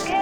again.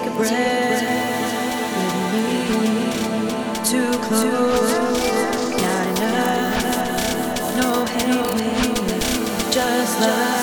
take a breath. with me. Too close, not enough. No hate, just love.